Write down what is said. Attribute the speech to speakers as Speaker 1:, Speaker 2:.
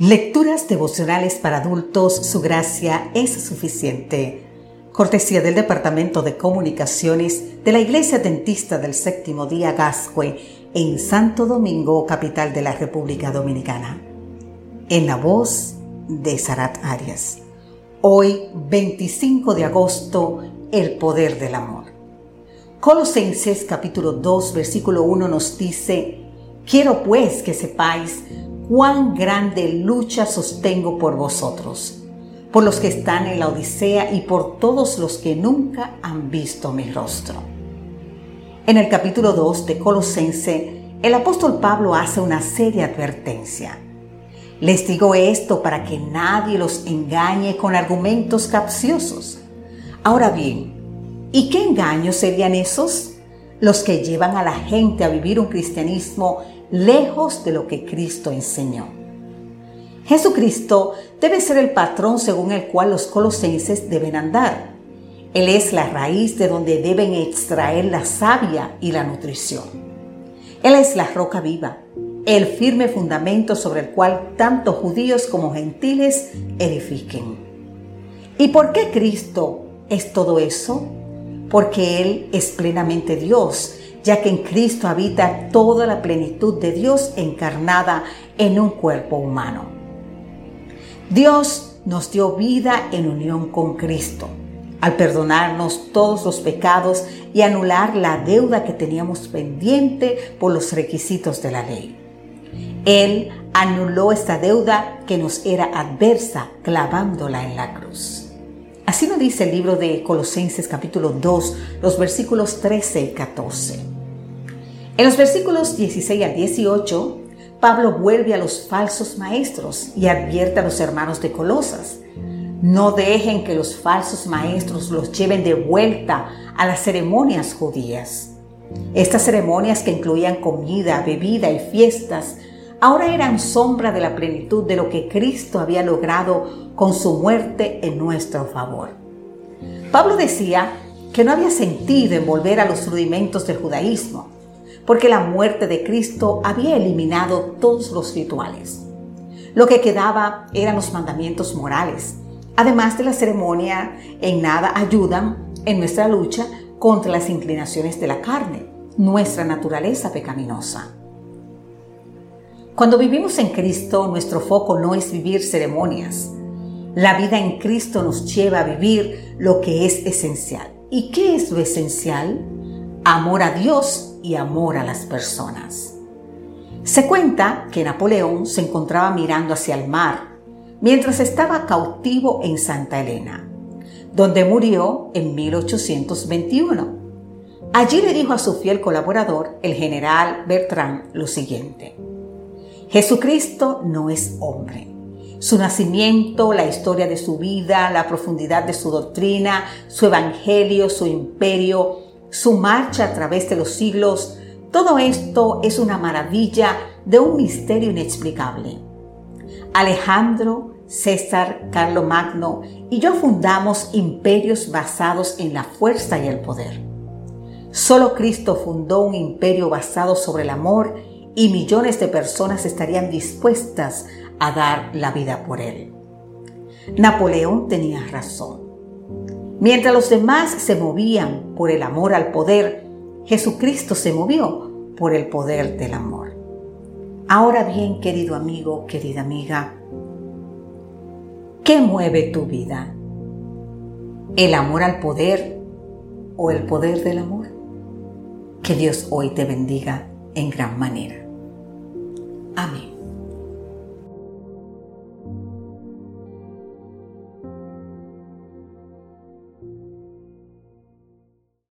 Speaker 1: Lecturas devocionales para adultos, su gracia es suficiente. Cortesía del Departamento de Comunicaciones de la Iglesia Dentista del Séptimo Día Gascue en Santo Domingo, capital de la República Dominicana. En la voz de Sarat Arias. Hoy, 25 de agosto, el poder del amor. Colosenses capítulo 2, versículo 1 nos dice, Quiero pues que sepáis cuán grande lucha sostengo por vosotros, por los que están en la Odisea y por todos los que nunca han visto mi rostro. En el capítulo 2 de Colosense, el apóstol Pablo hace una seria advertencia. Les digo esto para que nadie los engañe con argumentos capciosos. Ahora bien, ¿y qué engaños serían esos? Los que llevan a la gente a vivir un cristianismo lejos de lo que Cristo enseñó. Jesucristo debe ser el patrón según el cual los colosenses deben andar. Él es la raíz de donde deben extraer la savia y la nutrición. Él es la roca viva, el firme fundamento sobre el cual tanto judíos como gentiles edifiquen. ¿Y por qué Cristo es todo eso? Porque Él es plenamente Dios ya que en Cristo habita toda la plenitud de Dios encarnada en un cuerpo humano. Dios nos dio vida en unión con Cristo, al perdonarnos todos los pecados y anular la deuda que teníamos pendiente por los requisitos de la ley. Él anuló esta deuda que nos era adversa clavándola en la cruz. Así lo dice el libro de Colosenses capítulo 2, los versículos 13 y 14. En los versículos 16 al 18, Pablo vuelve a los falsos maestros y advierte a los hermanos de Colosas. No dejen que los falsos maestros los lleven de vuelta a las ceremonias judías. Estas ceremonias que incluían comida, bebida y fiestas, ahora eran sombra de la plenitud de lo que Cristo había logrado con su muerte en nuestro favor. Pablo decía que no había sentido en volver a los rudimentos del judaísmo, porque la muerte de Cristo había eliminado todos los rituales. Lo que quedaba eran los mandamientos morales. Además de la ceremonia, en nada ayudan en nuestra lucha contra las inclinaciones de la carne, nuestra naturaleza pecaminosa. Cuando vivimos en Cristo, nuestro foco no es vivir ceremonias. La vida en Cristo nos lleva a vivir lo que es esencial. ¿Y qué es lo esencial? Amor a Dios y amor a las personas. Se cuenta que Napoleón se encontraba mirando hacia el mar mientras estaba cautivo en Santa Elena, donde murió en 1821. Allí le dijo a su fiel colaborador, el general Bertrand, lo siguiente. Jesucristo no es hombre. Su nacimiento, la historia de su vida, la profundidad de su doctrina, su evangelio, su imperio, su marcha a través de los siglos, todo esto es una maravilla de un misterio inexplicable. Alejandro, César, Magno y yo fundamos imperios basados en la fuerza y el poder. Solo Cristo fundó un imperio basado sobre el amor y millones de personas estarían dispuestas a dar la vida por él. Napoleón tenía razón. Mientras los demás se movían por el amor al poder, Jesucristo se movió por el poder del amor. Ahora bien, querido amigo, querida amiga, ¿qué mueve tu vida? ¿El amor al poder o el poder del amor? Que Dios hoy te bendiga en gran manera. Amén.